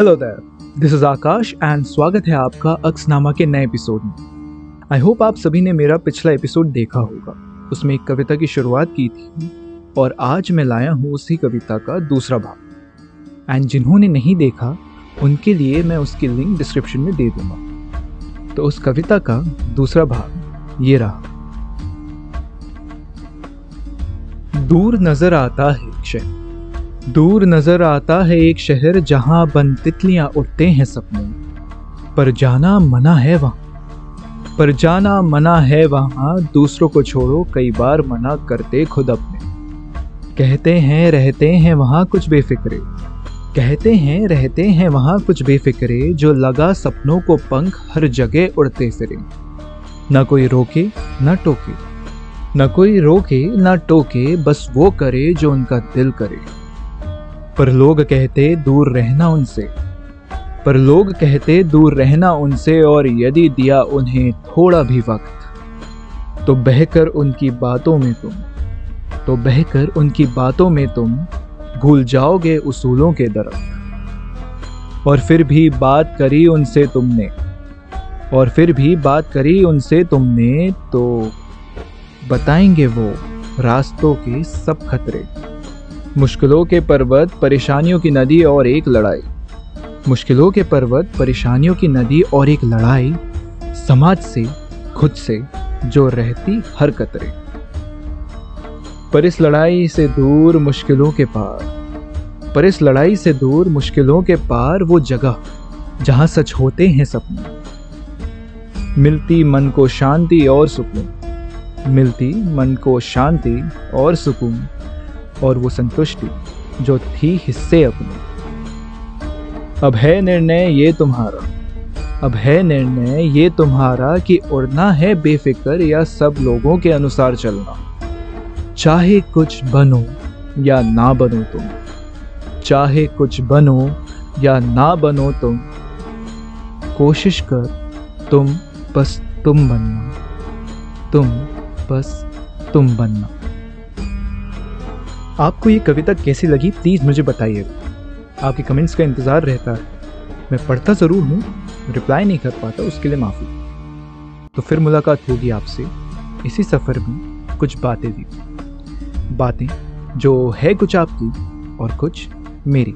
Hello there this is Akash and स्वागत है आपका अक्सनामा के नए एपिसोड में। आई होप आप सभी ने मेरा पिछला एपिसोड देखा होगा। उसमें एक कविता की शुरुआत की थी और आज मैं लाया हूँ उसी कविता का दूसरा भाग। एंड जिन्होंने नहीं देखा, उनके लिए मैं उसकी लिंक डिस्क्रिप्शन में दे दूँगा। तो उस कविता का दूसरा भाग ये रहा। दूर नज़र आता है शहर दूर नज़र आता है एक शहर जहाँ बन तितलियाँ उड़ते हैं सपने। पर जाना मना है वहाँ। पर जाना मना है वहाँ, दूसरों को छोड़ो, कई बार मना करते खुद अपने। कहते हैं, रहते हैं वहाँ कुछ बेफिक्रे। कहते हैं, रहते हैं वहाँ कुछ बेफिक्रे, जो लगा सपनों को पंख हर जगह उड़ते फिरे। न कोई रोके, न टोके। न कोई रोके, न टोके, बस वो करे जो उनका दिल करे। पर लोग कहते दूर रहना उनसे। पर लोग कहते दूर रहना उनसे और यदि दिया उन्हें थोड़ा भी वक्त तो बहकर उनकी बातों में तुम तो बहकर उनकी बातों में तुम भूल जाओगे उसूलों के दरख्त और फिर भी बात करी उनसे तुमने, और फिर भी बात करी उनसे तुमने तो बताएँगे वो रास्तों के सब खतरे। मुश्किलों के पर्वत परेशानियों की नदी और एक लड़ाई। मुश्किलों के पर्वत परेशानियों की नदी और एक लड़ाई, समाज से, खुद से, जो रहती हर कतरे। पर इस लड़ाई से दूर मुश्किलों के पार, पर इस लड़ाई से दूर मुश्किलों के पार वो जगह, जहाँ सच होते हैं सपने। मिलती मन को शांति और सुकून, मिलती मन को शांति और सुकून और वो संतुष्टि, जो थी हिस्से अपने। अब है निर्णय ये तुम्हारा। अब है निर्णय ये तुम्हारा कि उड़ना है बेफिक्र या सब लोगों के अनुसार चलना। चाहे कुछ बनो या ना बनो तुम। चाहे कुछ बनो या ना बनो तुम। कोशिश कर, तुम बस तुम बनना। तुम बस तुम बनना। आपको ये कविता कैसी लगी प्लीज़ मुझे बताइए। आपके कमेंट्स का इंतज़ार रहता है। मैं पढ़ता ज़रूर हूँ रिप्लाई नहीं कर पाता, उसके लिए माफ़ी। तो फिर मुलाकात होगी आपसे। इसी सफ़र में कुछ बातें दी बातें जो है कुछ आपकी और कुछ मेरी।